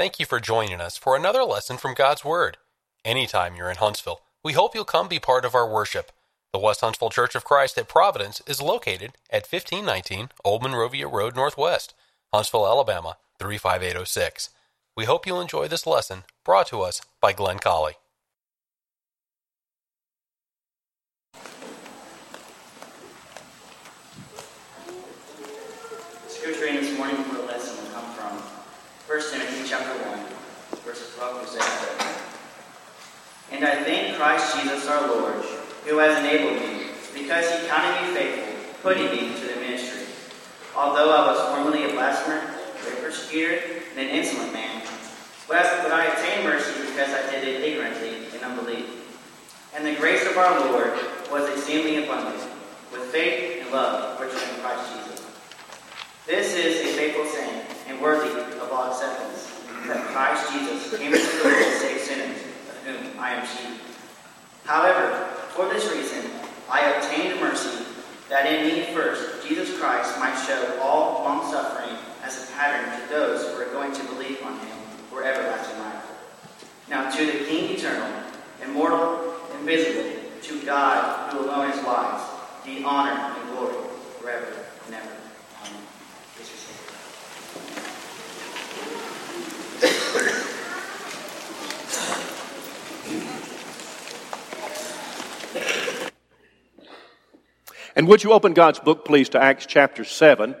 Thank you for joining us for another lesson from God's Word. Anytime you're in Huntsville, we hope you'll come be part of our worship. The West Huntsville Church of Christ at Providence is located at 1519 Old Monrovia Road Northwest, Huntsville, Alabama 35806. We hope you'll enjoy this lesson brought to us by Glenn Colley. Scripture reading this morning for the lesson will come from 1 Timothy chapter 1, verses 12 through 17. And I thank Christ Jesus our Lord, who has enabled me, because he counted me faithful, putting me into the ministry. Although I was formerly a blasphemer, a persecutor, and an insolent man, but I obtained mercy because I did it ignorantly in unbelief. And the grace of our Lord was exceedingly abundant, with faith and love which are in Christ Jesus. This is a faithful saying and worthy of all acceptance, that Christ Jesus came into the world to save sinners, whom I am chief. However, for this reason, I obtained mercy, that in me first Jesus Christ might show all long suffering as a pattern to those who are going to believe on him for everlasting life. Now to the King eternal, immortal, invisible, to God who alone is wise, be honor and glory forever and ever. Amen. Please be seated. And would you open God's book, please, to Acts chapter 7?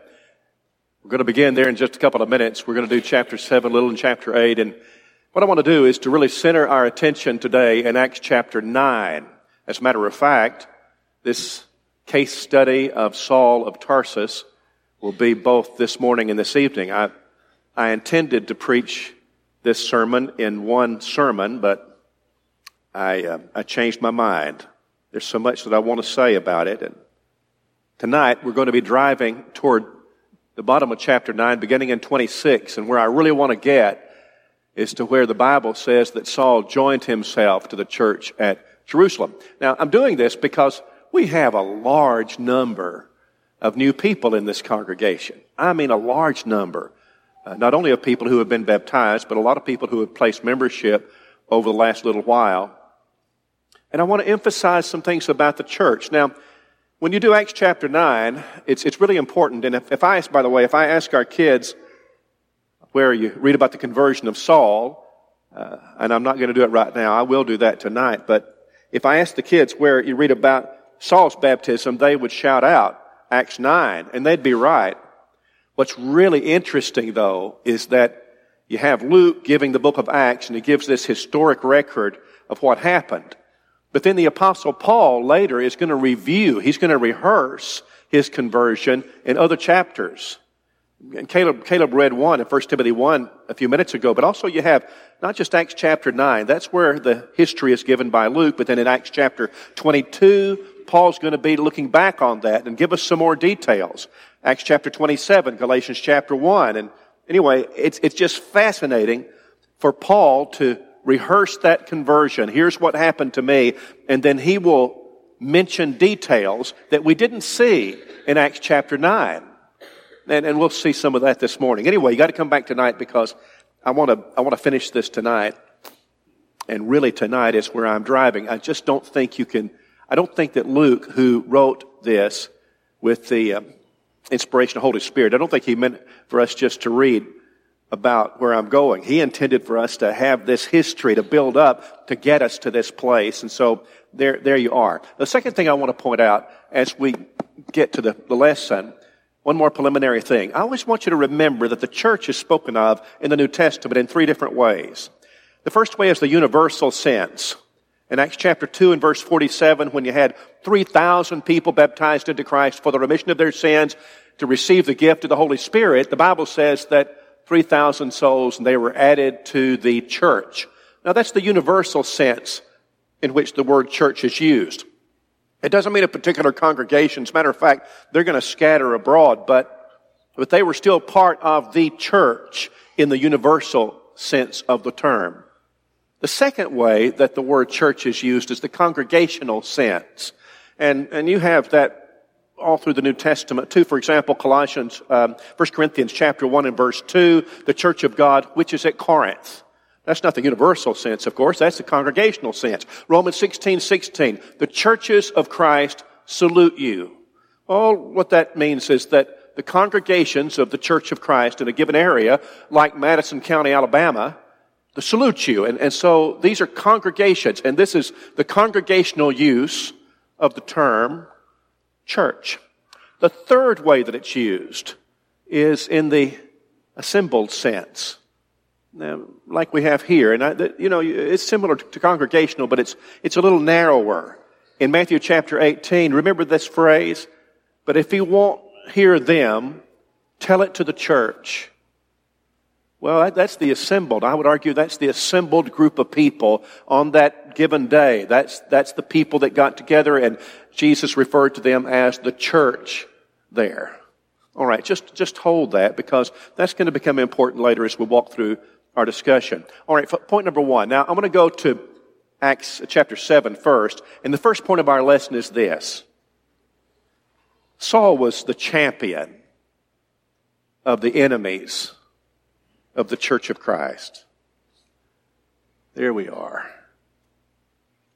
We're going to begin there in just a couple of minutes. We're going to do chapter 7, little in chapter 8. And what I want to do is to really center our attention today in Acts chapter 9. As a matter of fact, this case study of Saul of Tarsus will be both this morning and this evening. I, I intended to preach this sermon in one sermon, but I, uh, I changed my mind. There's so much that I want to say about it. And tonight we're going to be driving toward the bottom of chapter 9, beginning in 26. And where I really want to get is to where the Bible says that Saul joined himself to the church at Jerusalem. Now, I'm doing this because we have a large number of new people in this congregation. I mean, a large number. Uh, not only of people who have been baptized, but a lot of people who have placed membership over the last little while. And I want to emphasize some things about the church. Now, when you do Acts chapter 9, it's, it's really important. And if, if I ask, by the way, if I ask our kids where you read about the conversion of Saul, uh, and I'm not going to do it right now, I will do that tonight, but if I ask the kids where you read about Saul's baptism, they would shout out Acts 9, and they'd be right. What's really interesting, though, is that you have Luke giving the book of Acts, and he gives this historic record of what happened. But then the apostle Paul later is going to review, he's going to rehearse his conversion in other chapters. And Caleb, Caleb read one in 1 Timothy 1 a few minutes ago, but also you have not just Acts chapter 9, that's where the history is given by Luke, but then in Acts chapter 22, Paul's going to be looking back on that and give us some more details. Acts chapter 27, Galatians chapter 1, and anyway, it's, it's just fascinating for Paul to rehearse that conversion. Here's what happened to me, and then he will mention details that we didn't see in Acts chapter 9. And, and we'll see some of that this morning. Anyway, you got to come back tonight because I want to, I want to finish this tonight. And really tonight is where I'm driving. I just don't think you can, I don't think that Luke, who wrote this with the um, inspiration of Holy Spirit, I don't think he meant for us just to read about where I'm going. He intended for us to have this history to build up to get us to this place. And so there, there you are. The second thing I want to point out as we get to the, the lesson one more preliminary thing. I always want you to remember that the church is spoken of in the New Testament in three different ways. The first way is the universal sense. In Acts chapter 2 and verse 47, when you had 3,000 people baptized into Christ for the remission of their sins to receive the gift of the Holy Spirit, the Bible says that 3,000 souls and they were added to the church. Now that's the universal sense in which the word church is used. It doesn't mean a particular congregation. As a matter of fact, they're going to scatter abroad, but, but they were still part of the church in the universal sense of the term. The second way that the word church is used is the congregational sense. And, and you have that all through the New Testament too. For example, Colossians, um, 1 Corinthians chapter 1 and verse 2, the church of God, which is at Corinth. That's not the universal sense, of course. That's the congregational sense. Romans 16, 16, the churches of Christ salute you. Well, what that means is that the congregations of the Church of Christ in a given area, like Madison County, Alabama, to salute you. And, and so these are congregations, and this is the congregational use of the term church. The third way that it's used is in the assembled sense. Now, like we have here, and I, you know, it's similar to congregational, but it's, it's a little narrower. In Matthew chapter 18, remember this phrase? But if you won't hear them, tell it to the church. Well, that's the assembled. I would argue that's the assembled group of people on that given day. That's, that's the people that got together and Jesus referred to them as the church there. All right, just, just hold that because that's going to become important later as we walk through our discussion. All right, point number one. Now, I'm going to go to Acts chapter 7 first, and the first point of our lesson is this. Saul was the champion of the enemies of the church of Christ. There we are.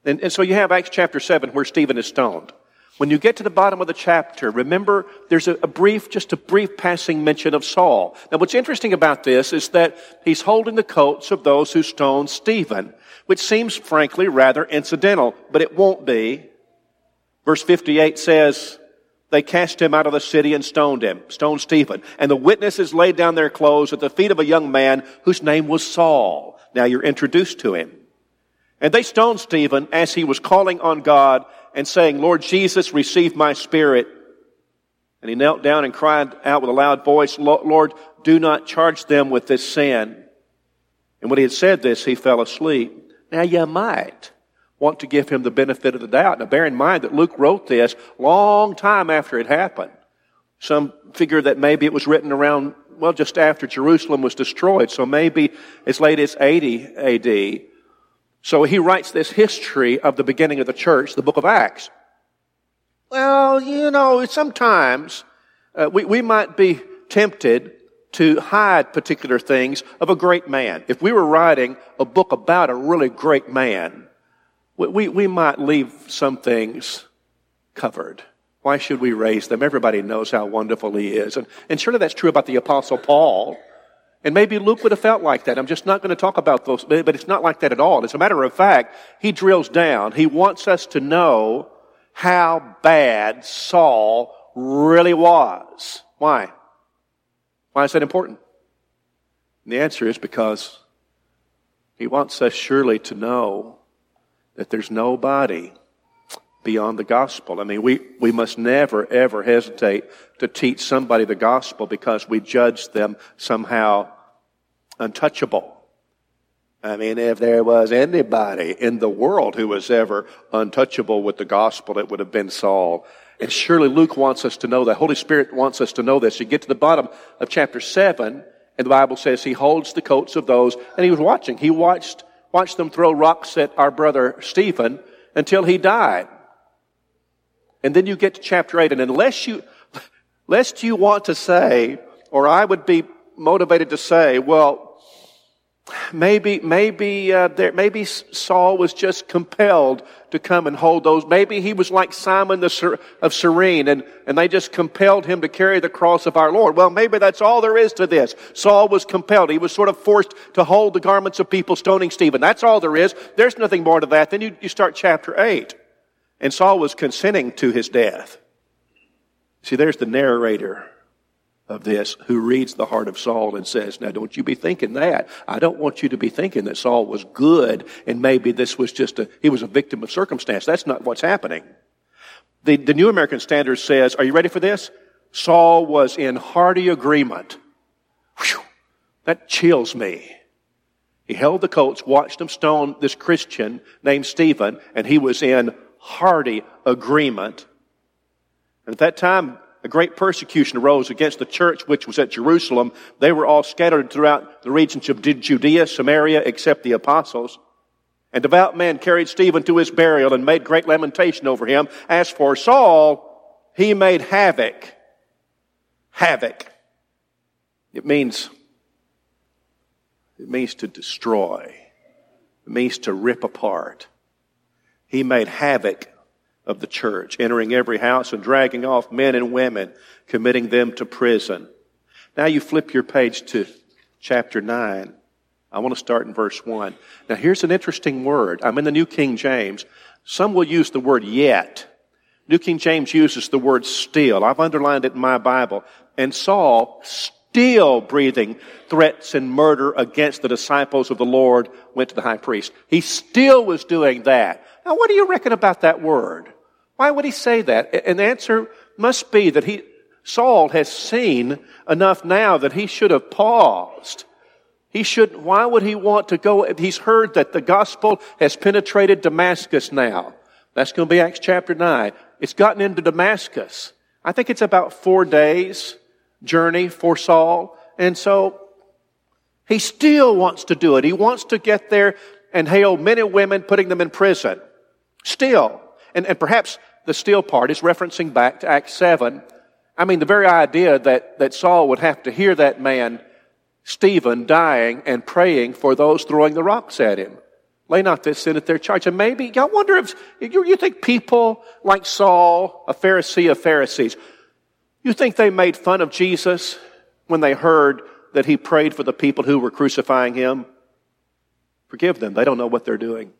And, and, so you have Acts chapter 7 where Stephen is stoned. When you get to the bottom of the chapter, remember there's a, a, brief, just a brief passing mention of Saul. Now what's interesting about this is that he's holding the coats of those who stoned Stephen, which seems frankly rather incidental, but it won't be. Verse 58 says, they cast him out of the city and stoned him, stoned Stephen. And the witnesses laid down their clothes at the feet of a young man whose name was Saul. Now you're introduced to him. And they stoned Stephen as he was calling on God and saying, Lord Jesus, receive my spirit. And he knelt down and cried out with a loud voice, Lord, do not charge them with this sin. And when he had said this, he fell asleep. Now you might want to give him the benefit of the doubt. Now bear in mind that Luke wrote this long time after it happened. Some figure that maybe it was written around, well, just after Jerusalem was destroyed, so maybe as late as 80 AD. So he writes this history of the beginning of the church, the book of Acts. Well, you know, sometimes uh, we, we might be tempted to hide particular things of a great man. If we were writing a book about a really great man, we, we might leave some things covered. Why should we raise them? Everybody knows how wonderful he is. And, and surely that's true about the apostle Paul. And maybe Luke would have felt like that. I'm just not going to talk about those, but it's not like that at all. As a matter of fact, he drills down. He wants us to know how bad Saul really was. Why? Why is that important? And the answer is because he wants us surely to know that there's nobody beyond the gospel. I mean, we, we must never, ever hesitate to teach somebody the gospel because we judge them somehow untouchable. I mean, if there was anybody in the world who was ever untouchable with the gospel, it would have been Saul. And surely Luke wants us to know that. Holy Spirit wants us to know this. You get to the bottom of chapter 7, and the Bible says he holds the coats of those, and he was watching. He watched watched them throw rocks at our brother Stephen until he died. And then you get to chapter 8, and unless you, lest you want to say, or I would be motivated to say, well, Maybe, maybe, uh, there, maybe Saul was just compelled to come and hold those. Maybe he was like Simon the, of Cyrene and, and they just compelled him to carry the cross of our Lord. Well, maybe that's all there is to this. Saul was compelled. He was sort of forced to hold the garments of people stoning Stephen. That's all there is. There's nothing more to that. Then you, you start chapter 8. And Saul was consenting to his death. See, there's the narrator of this who reads the heart of Saul and says, Now don't you be thinking that. I don't want you to be thinking that Saul was good and maybe this was just a, he was a victim of circumstance. That's not what's happening. The, the New American Standard says, Are you ready for this? Saul was in hearty agreement. Whew, that chills me. He held the coats, watched them stone this Christian named Stephen, and he was in hearty agreement. And at that time, a great persecution arose against the church which was at Jerusalem. They were all scattered throughout the regions of Judea, Samaria, except the apostles. And devout men carried Stephen to his burial and made great lamentation over him. As for Saul, He made havoc. Havoc. It means, it means to destroy. It means to rip apart. He made havoc of the church, entering every house and dragging off men and women, committing them to prison. Now you flip your page to chapter 9. I want to start in verse 1. Now here's an interesting word. I'm in the New King James. Some will use the word yet. New King James uses the word still. I've underlined it in my Bible. And Saul, still breathing threats and murder against the disciples of the Lord, went to the high priest. He still was doing that. Now what do you reckon about that word? Why would he say that? The answer must be that he, Saul has seen enough now that he should have paused. He should, why would he want to go? He's heard that the gospel has penetrated Damascus now. That's going to be Acts chapter 9. It's gotten into Damascus. I think it's about four days journey for Saul. And so he still wants to do it. He wants to get there and hail men and women, putting them in prison. Still. And, and perhaps the still part is referencing back to Acts 7. I mean, the very idea that, that Saul would have to hear that man, Stephen, dying and praying for those throwing the rocks at him. Lay not this sin at their charge. And maybe, I wonder if, you, you think people like Saul, a Pharisee of Pharisees, you think they made fun of Jesus when they heard that he prayed for the people who were crucifying him? Forgive them. They don't know what they're doing.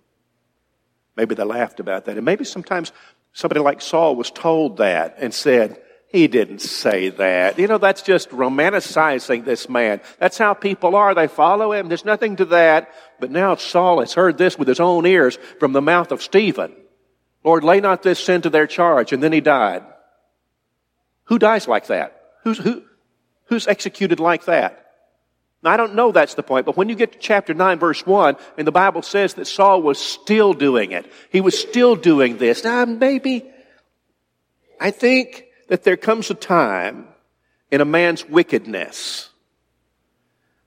Maybe they laughed about that. And maybe sometimes somebody like Saul was told that and said, he didn't say that. You know, that's just romanticizing this man. That's how people are. They follow him. There's nothing to that. But now Saul has heard this with his own ears from the mouth of Stephen. Lord, lay not this sin to their charge. And then he died. Who dies like that? Who's, who, who's executed like that? Now, I don't know that's the point, but when you get to chapter 9, verse 1, and the Bible says that Saul was still doing it, he was still doing this. Now, maybe, I think that there comes a time in a man's wickedness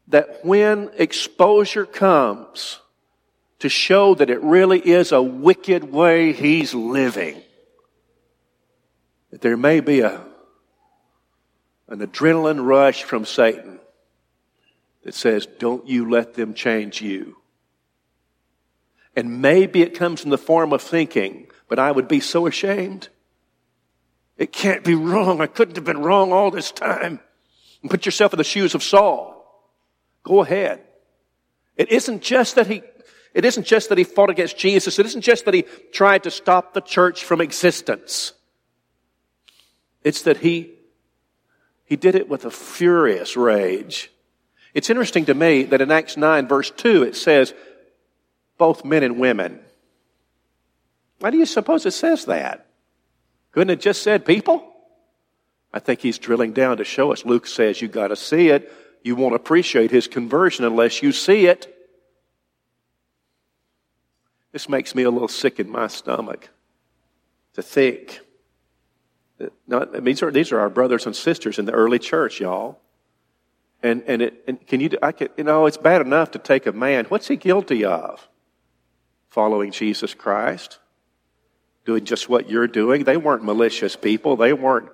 that when exposure comes to show that it really is a wicked way he's living, that there may be a, an adrenaline rush from Satan that says, Don't you let them change you. And maybe it comes in the form of thinking, but I would be so ashamed. It can't be wrong. I couldn't have been wrong all this time. And put yourself in the shoes of Saul. Go ahead. It isn't just that he, it isn't just that he fought against Jesus. It isn't just that he tried to stop the church from existence. It's that he, he did it with a furious rage. It's interesting to me that in Acts 9, verse 2, it says, both men and women. Why do you suppose it says that? Couldn't it just said people? I think he's drilling down to show us. Luke says you got to see it. You won't appreciate his conversion unless you see it. This makes me a little sick in my stomach to think. That, no, these, are, these are our brothers and sisters in the early church, y'all. And, and, it, and can you, I can, you know, it's bad enough to take a man. What's he guilty of? Following Jesus Christ. Doing just what you're doing. They weren't malicious people. They weren't,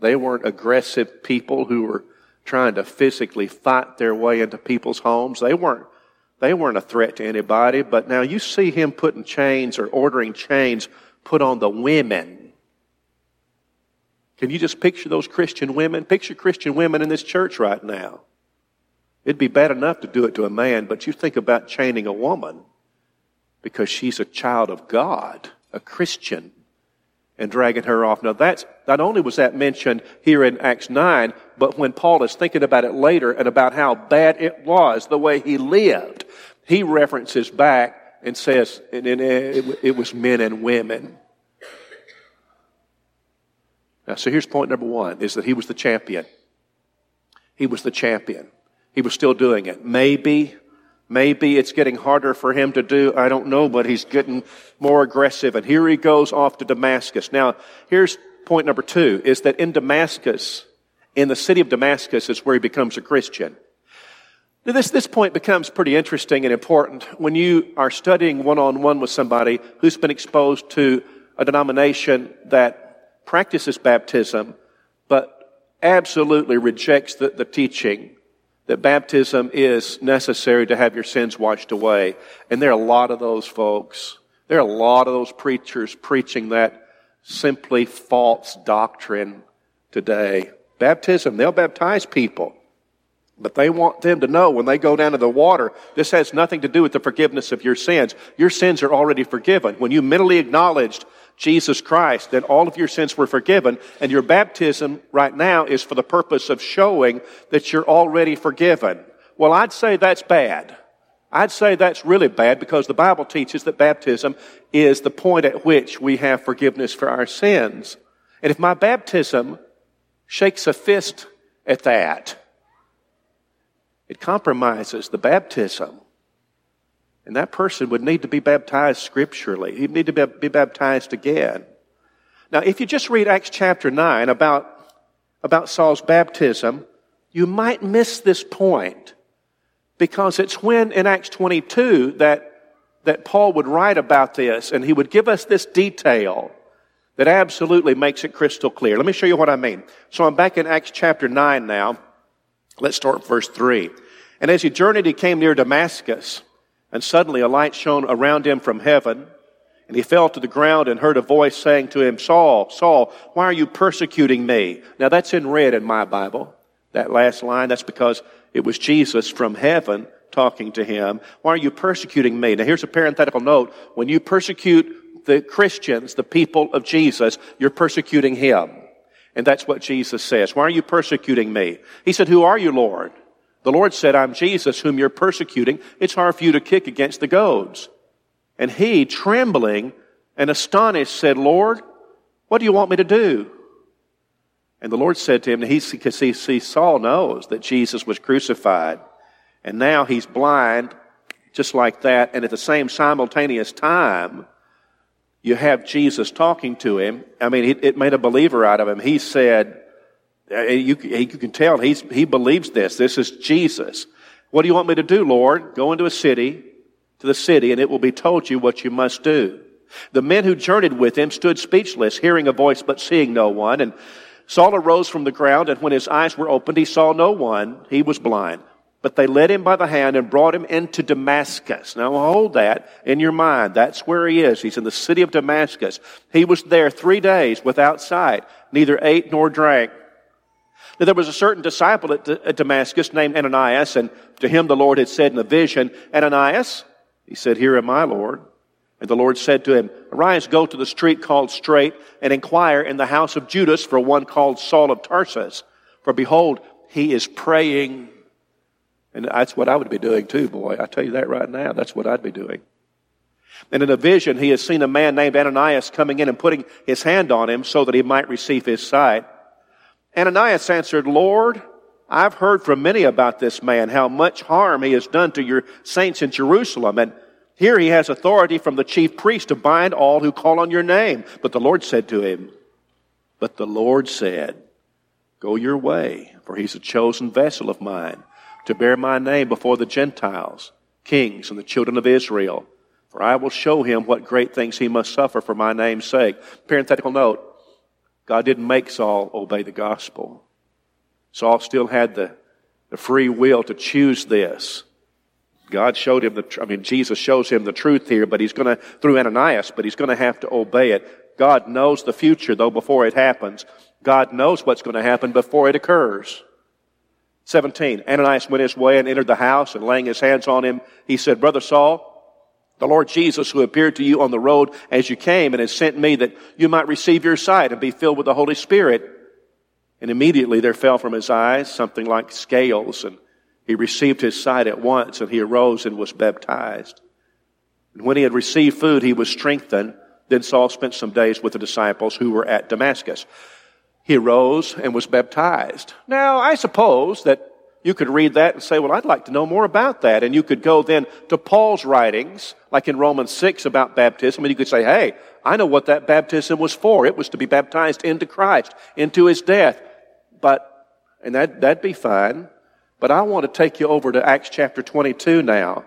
they weren't aggressive people who were trying to physically fight their way into people's homes. They weren't, they weren't a threat to anybody. But now you see him putting chains or ordering chains put on the women can you just picture those Christian women? Picture Christian women in this church right now. It'd be bad enough to do it to a man, but you think about chaining a woman because she's a child of God, a Christian, and dragging her off. Now that's, not only was that mentioned here in Acts 9, but when Paul is thinking about it later and about how bad it was, the way he lived, he references back and says, and it, it was men and women. Now, so here's point number one is that he was the champion. He was the champion. He was still doing it. Maybe, maybe it's getting harder for him to do. I don't know, but he's getting more aggressive. And here he goes off to Damascus. Now, here's point number two is that in Damascus, in the city of Damascus is where he becomes a Christian. Now this, this point becomes pretty interesting and important when you are studying one on one with somebody who's been exposed to a denomination that practices baptism, but absolutely rejects the, the teaching that baptism is necessary to have your sins washed away. And there are a lot of those folks. There are a lot of those preachers preaching that simply false doctrine today. Baptism, they'll baptize people. But they want them to know when they go down to the water, this has nothing to do with the forgiveness of your sins. Your sins are already forgiven. When you mentally acknowledged Jesus Christ, then all of your sins were forgiven, and your baptism right now is for the purpose of showing that you're already forgiven. Well, I'd say that's bad. I'd say that's really bad because the Bible teaches that baptism is the point at which we have forgiveness for our sins. And if my baptism shakes a fist at that, it compromises the baptism. And that person would need to be baptized scripturally. He'd need to be, baptized again. Now, if you just read Acts chapter 9 about, about Saul's baptism, you might miss this point because it's when in Acts 22 that, that Paul would write about this and he would give us this detail that absolutely makes it crystal clear. Let me show you what I mean. So I'm back in Acts chapter 9 now. Let's start verse 3. And as he journeyed, he came near Damascus, and suddenly a light shone around him from heaven. And he fell to the ground and heard a voice saying to him, Saul, Saul, why are you persecuting me? Now that's in red in my Bible. That last line, that's because it was Jesus from heaven talking to him. Why are you persecuting me? Now here's a parenthetical note. When you persecute the Christians, the people of Jesus, you're persecuting him. And that's what Jesus says. Why are you persecuting me? He said, Who are you, Lord? The Lord said, I'm Jesus whom you're persecuting. It's hard for you to kick against the goads. And he, trembling and astonished, said, Lord, what do you want me to do? And the Lord said to him, he, because he, see, Saul knows that Jesus was crucified. And now he's blind, just like that. And at the same simultaneous time, you have Jesus talking to him. I mean, it, it made a believer out of him. He said, Uh, you, you can tell he's, he believes this. This is Jesus. What do you want me to do, Lord? Go into a city, to the city, and it will be told you what you must do. The men who journeyed with him stood speechless, hearing a voice but seeing no one. And Saul arose from the ground, and when his eyes were opened, he saw no one. He was blind. But they led him by the hand and brought him into Damascus. Now hold that in your mind. That's where he is. He's in the city of Damascus. He was there three days without sight, neither ate nor drank. There was a certain disciple at, Damascus named Ananias, and to him the Lord had said in a vision, Ananias, he said, Here am I, Lord. And the Lord said to him, Arise, go to the street called Straight, and inquire in the house of Judas for one called Saul of Tarsus. For behold, he is praying and that's what I would be doing too, boy. I tell you that right now. That's what I'd be doing. And in a vision, he has seen a man named Ananias coming in and putting his hand on him so that he might receive his sight. Ananias answered, Lord, I've heard from many about this man, how much harm he has done to your saints in Jerusalem. And here he has authority from the chief priest to bind all who call on your name. But the Lord said to him, But the Lord said, Go your way, for he's a chosen vessel of mine to bear my name before the Gentiles, kings, and the children of Israel. For I will show him what great things he must suffer for my name's sake. Parenthetical note God didn't make Saul obey the gospel. Saul still had the, the free will to choose this. God showed him the, I mean, Jesus shows him the truth here, but he's gonna, through Ananias, but he's gonna have to obey it. God knows the future, though, before it happens. God knows what's gonna happen before it occurs. 17. Ananias went his way and entered the house, and laying his hands on him, he said, Brother Saul, the Lord Jesus, who appeared to you on the road as you came and has sent me that you might receive your sight and be filled with the Holy Spirit. And immediately there fell from his eyes something like scales, and he received his sight at once, and he arose and was baptized. And when he had received food, he was strengthened. Then Saul spent some days with the disciples who were at Damascus he arose and was baptized. Now, I suppose that you could read that and say, well, I'd like to know more about that. And you could go then to Paul's writings, like in Romans 6 about baptism, and you could say, hey, I know what that baptism was for. It was to be baptized into Christ, into his death. But, and that, that'd be fine. But I want to take you over to Acts chapter 22 now.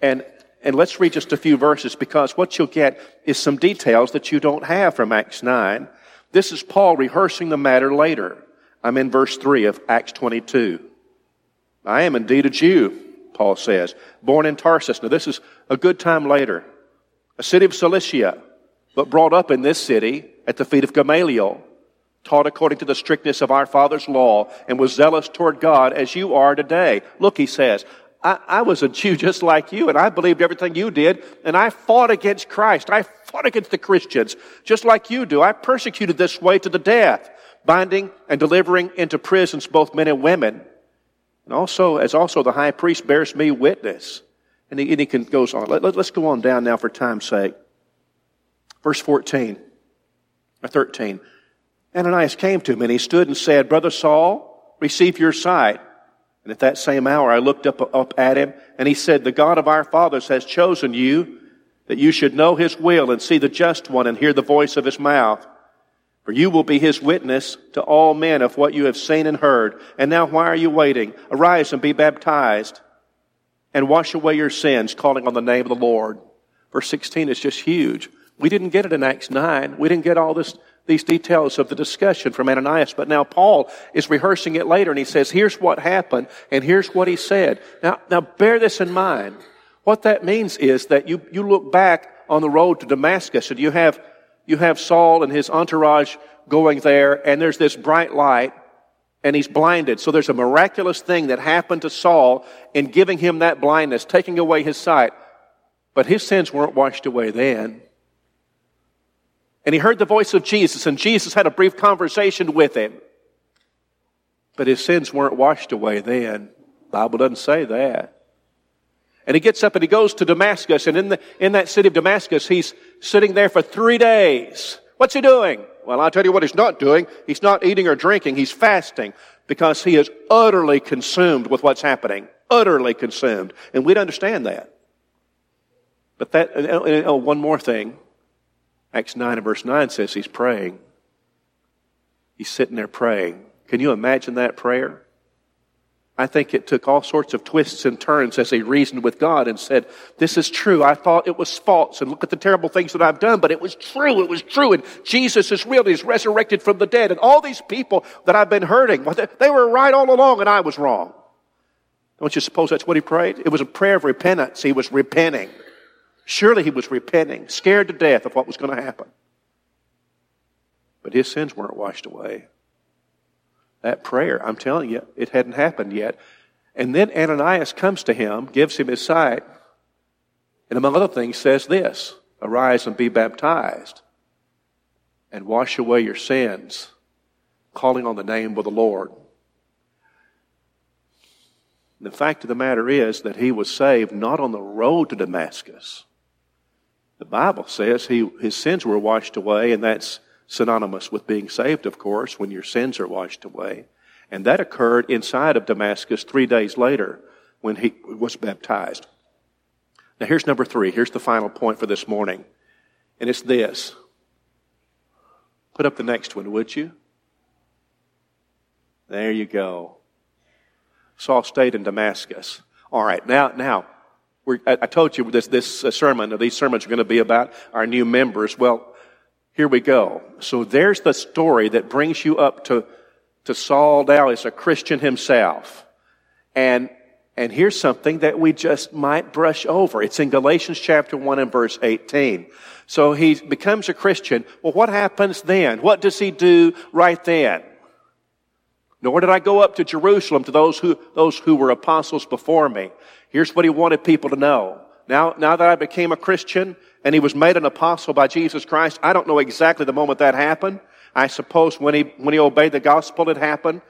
And, and let's read just a few verses because what you'll get is some details that you don't have from Acts 9 This is Paul rehearsing the matter later. I'm in verse 3 of Acts 22. I am indeed a Jew, Paul says, born in Tarsus. Now, this is a good time later. A city of Cilicia, but brought up in this city at the feet of Gamaliel, taught according to the strictness of our father's law, and was zealous toward God as you are today. Look, he says, I, I, was a Jew just like you, and I believed everything you did, and I fought against Christ. I fought against the Christians, just like you do. I persecuted this way to the death, binding and delivering into prisons both men and women. And also, as also the high priest bears me witness. And he, and he can, goes on. Let, let, let's go on down now for time's sake. Verse 14, or 13. Ananias came to him, and he stood and said, Brother Saul, receive your sight. And at that same hour, I looked up, up at him, and he said, The God of our fathers has chosen you, that you should know his will and see the just one and hear the voice of his mouth. For you will be his witness to all men of what you have seen and heard. And now why are you waiting? Arise and be baptized and wash away your sins, calling on the name of the Lord. Verse 16 is just huge. We didn't get it in Acts 9. We didn't get all this these details of the discussion from Ananias, but now Paul is rehearsing it later and he says, here's what happened and here's what he said. Now, now bear this in mind. What that means is that you, you look back on the road to Damascus and you have, you have Saul and his entourage going there and there's this bright light and he's blinded. So there's a miraculous thing that happened to Saul in giving him that blindness, taking away his sight. But his sins weren't washed away then. And he heard the voice of Jesus, and Jesus had a brief conversation with him. But his sins weren't washed away then. The Bible doesn't say that. And he gets up and he goes to Damascus, and in, the, in that city of Damascus, he's sitting there for three days. What's he doing? Well, I'll tell you what he's not doing. He's not eating or drinking. He's fasting because he is utterly consumed with what's happening. Utterly consumed. And we'd understand that. But that, oh, one more thing. Acts 9 and verse 9 says he's praying. He's sitting there praying. Can you imagine that prayer? I think it took all sorts of twists and turns as he reasoned with God and said, This is true. I thought it was false. And look at the terrible things that I've done, but it was true. It was true. And Jesus is real. He's resurrected from the dead. And all these people that I've been hurting, they were right all along and I was wrong. Don't you suppose that's what he prayed? It was a prayer of repentance. He was repenting. Surely he was repenting, scared to death of what was going to happen. But his sins weren't washed away. That prayer, I'm telling you, it hadn't happened yet. And then Ananias comes to him, gives him his sight, and among other things says this Arise and be baptized, and wash away your sins, calling on the name of the Lord. The fact of the matter is that he was saved not on the road to Damascus, the Bible says he, his sins were washed away, and that's synonymous with being saved, of course, when your sins are washed away. And that occurred inside of Damascus three days later when he was baptized. Now, here's number three. Here's the final point for this morning. And it's this. Put up the next one, would you? There you go. Saul stayed in Damascus. All right, now, now, I, I told you this, this uh, sermon, these sermons are going to be about our new members. Well, here we go. So there's the story that brings you up to, to Saul now a Christian himself. And, and here's something that we just might brush over. It's in Galatians chapter 1 and verse 18. So he becomes a Christian. Well, what happens then? What does he do right then? Nor did I go up to Jerusalem to those who, those who were apostles before me. Here's what he wanted people to know. Now, now that I became a Christian and he was made an apostle by Jesus Christ, I don't know exactly the moment that happened. I suppose when he, when he obeyed the gospel, it happened.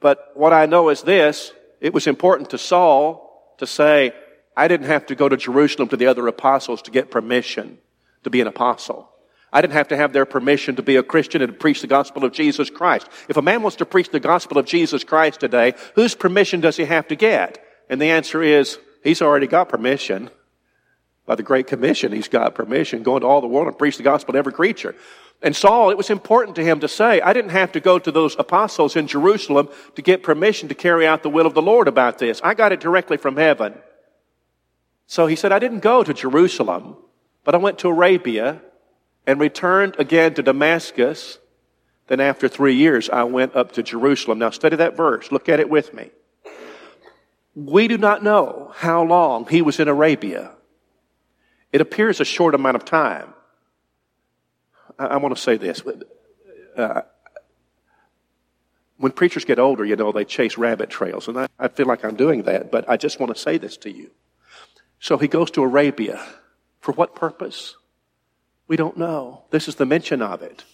But what I know is this, it was important to Saul to say, I didn't have to go to Jerusalem to the other apostles to get permission to be an apostle. I didn't have to have their permission to be a Christian and to preach the gospel of Jesus Christ. If a man wants to preach the gospel of Jesus Christ today, whose permission does he have to get? And the answer is, he's already got permission. By the Great Commission, he's got permission. Go into all the world and preach the gospel to every creature. And Saul, it was important to him to say, I didn't have to go to those apostles in Jerusalem to get permission to carry out the will of the Lord about this. I got it directly from heaven. So he said, I didn't go to Jerusalem, but I went to Arabia and returned again to Damascus Then after three years, I went up to Jerusalem. Now study that verse. Look at it with me. We do not know how long he was in Arabia. It appears a short amount of time. I, I want to say this. Uh, when preachers get older, you know, they chase rabbit trails. And I, I feel like I'm doing that, but I just want to say this to you. So he goes to Arabia. For what purpose? We don't know. This is the mention of it.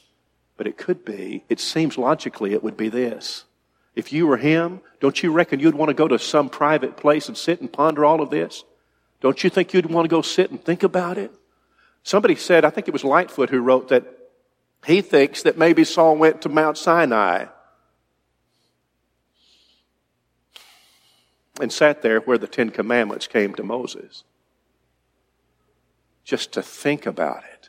But it could be, it seems logically it would be this. If you were him, don't you reckon you'd want to go to some private place and sit and ponder all of this? Don't you think you'd want to go sit and think about it? Somebody said, I think it was Lightfoot who wrote that he thinks that maybe Saul went to Mount Sinai and sat there where the Ten Commandments came to Moses. Just to think about it,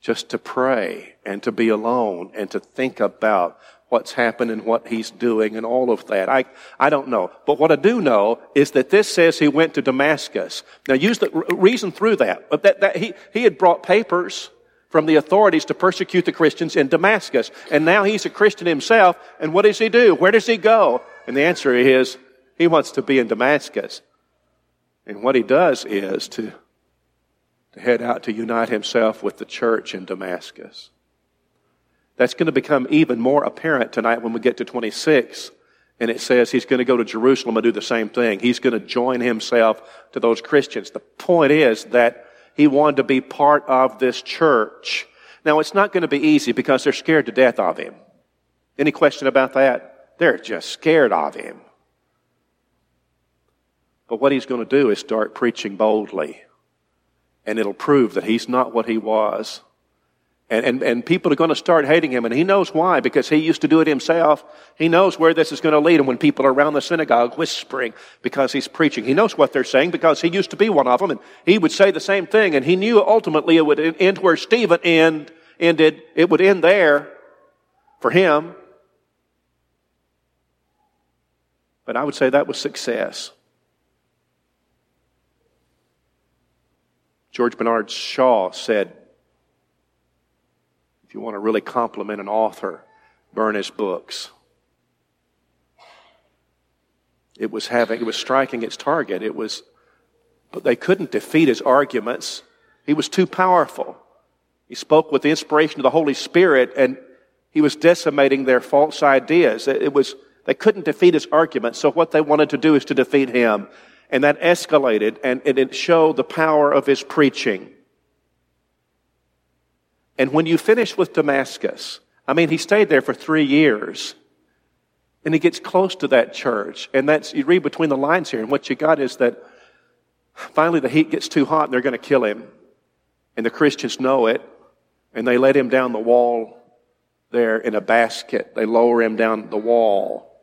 just to pray and to be alone and to think about what's happened and what he's doing and all of that. I, I don't know. But what I do know is that this says he went to Damascus. Now use the reason through that. But that, that he, he had brought papers from the authorities to persecute the Christians in Damascus. And now he's a Christian himself. And what does he do? Where does he go? And the answer is he wants to be in Damascus. And what he does is to, to head out to unite himself with the church in Damascus. That's going to become even more apparent tonight when we get to 26. And it says he's going to go to Jerusalem and do the same thing. He's going to join himself to those Christians. The point is that he wanted to be part of this church. Now, it's not going to be easy because they're scared to death of him. Any question about that? They're just scared of him. But what he's going to do is start preaching boldly. And it'll prove that he's not what he was. And, and, and people are going to start hating him. And he knows why, because he used to do it himself. He knows where this is going to lead him when people are around the synagogue whispering because he's preaching. He knows what they're saying because he used to be one of them. And he would say the same thing. And he knew ultimately it would end where Stephen end, ended. It would end there for him. But I would say that was success. George Bernard Shaw said, if you want to really compliment an author, burn his books. It was having, it was striking its target. It was, but they couldn't defeat his arguments. He was too powerful. He spoke with the inspiration of the Holy Spirit and he was decimating their false ideas. It was, they couldn't defeat his arguments. So what they wanted to do is to defeat him. And that escalated and, and it showed the power of his preaching. And when you finish with Damascus, I mean, he stayed there for three years. And he gets close to that church. And that's, you read between the lines here, and what you got is that finally the heat gets too hot and they're going to kill him. And the Christians know it. And they let him down the wall there in a basket. They lower him down the wall.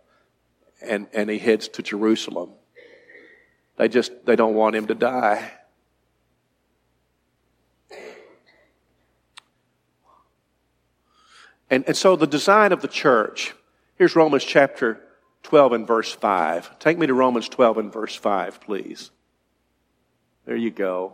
And, and he heads to Jerusalem. They just, they don't want him to die. And, and so the design of the church, here's Romans chapter 12 and verse 5. Take me to Romans 12 and verse 5, please. There you go.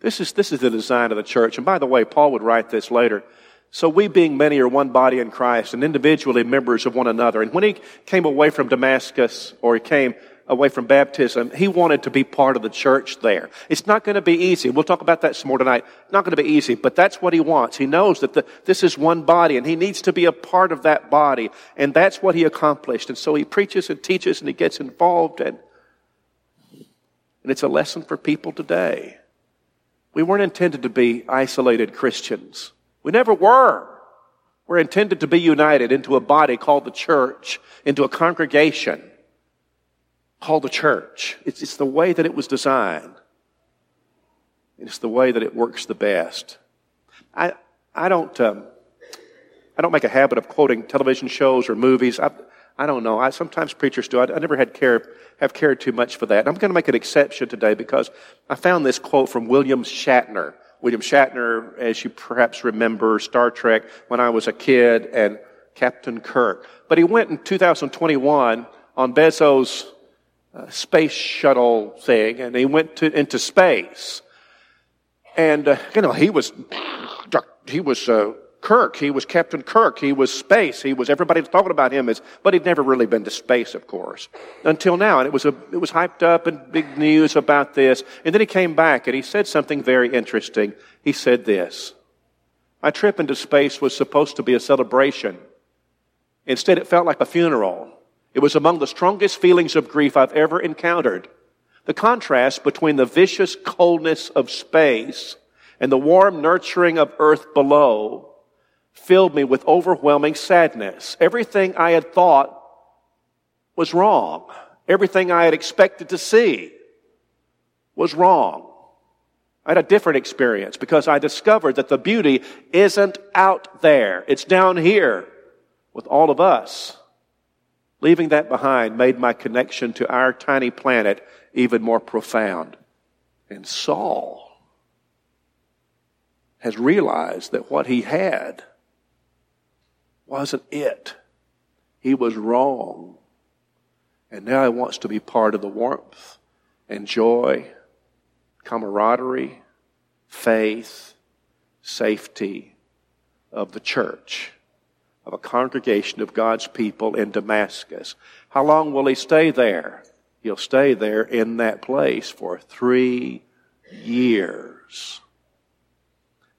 This is, this is the design of the church. And by the way, Paul would write this later. So we being many are one body in Christ and individually members of one another. And when he came away from Damascus, or he came away from baptism, he wanted to be part of the church there. It's not going to be easy. We'll talk about that some more tonight. Not going to be easy, but that's what he wants. He knows that the, this is one body and he needs to be a part of that body. And that's what he accomplished. And so he preaches and teaches and he gets involved and, and it's a lesson for people today. We weren't intended to be isolated Christians. We never were. We're intended to be united into a body called the church, into a congregation called the church. It's, it's the way that it was designed. It's the way that it works the best. I, I don't, um, I don't make a habit of quoting television shows or movies. I, I don't know. I, sometimes preachers do. I, I never had care, have cared too much for that. I'm going to make an exception today because I found this quote from William Shatner. William Shatner, as you perhaps remember, Star Trek when I was a kid and Captain Kirk. But he went in 2021 on Bezos' space shuttle thing, and he went to, into space. And uh, you know, he was he was uh, Kirk. He was Captain Kirk. He was space. He was everybody was talking about him as, but he'd never really been to space, of course, until now. And it was a, it was hyped up and big news about this. And then he came back and he said something very interesting. He said this. My trip into space was supposed to be a celebration. Instead, it felt like a funeral. It was among the strongest feelings of grief I've ever encountered. The contrast between the vicious coldness of space and the warm nurturing of earth below filled me with overwhelming sadness. Everything I had thought was wrong. Everything I had expected to see was wrong. I had a different experience because I discovered that the beauty isn't out there. It's down here with all of us. Leaving that behind made my connection to our tiny planet even more profound. And Saul has realized that what he had wasn't it. He was wrong. And now he wants to be part of the warmth and joy, camaraderie, faith, safety of the church, of a congregation of God's people in Damascus. How long will he stay there? He'll stay there in that place for three years.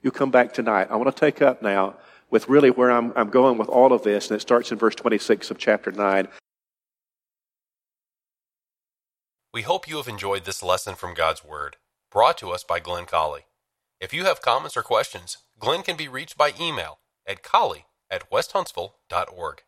You come back tonight. I want to take up now with really where I'm, I'm going with all of this, and it starts in verse 26 of chapter 9. We hope you have enjoyed this lesson from God's Word, brought to us by Glenn Colley. If you have comments or questions, Glenn can be reached by email at colley at westhuntsville.org.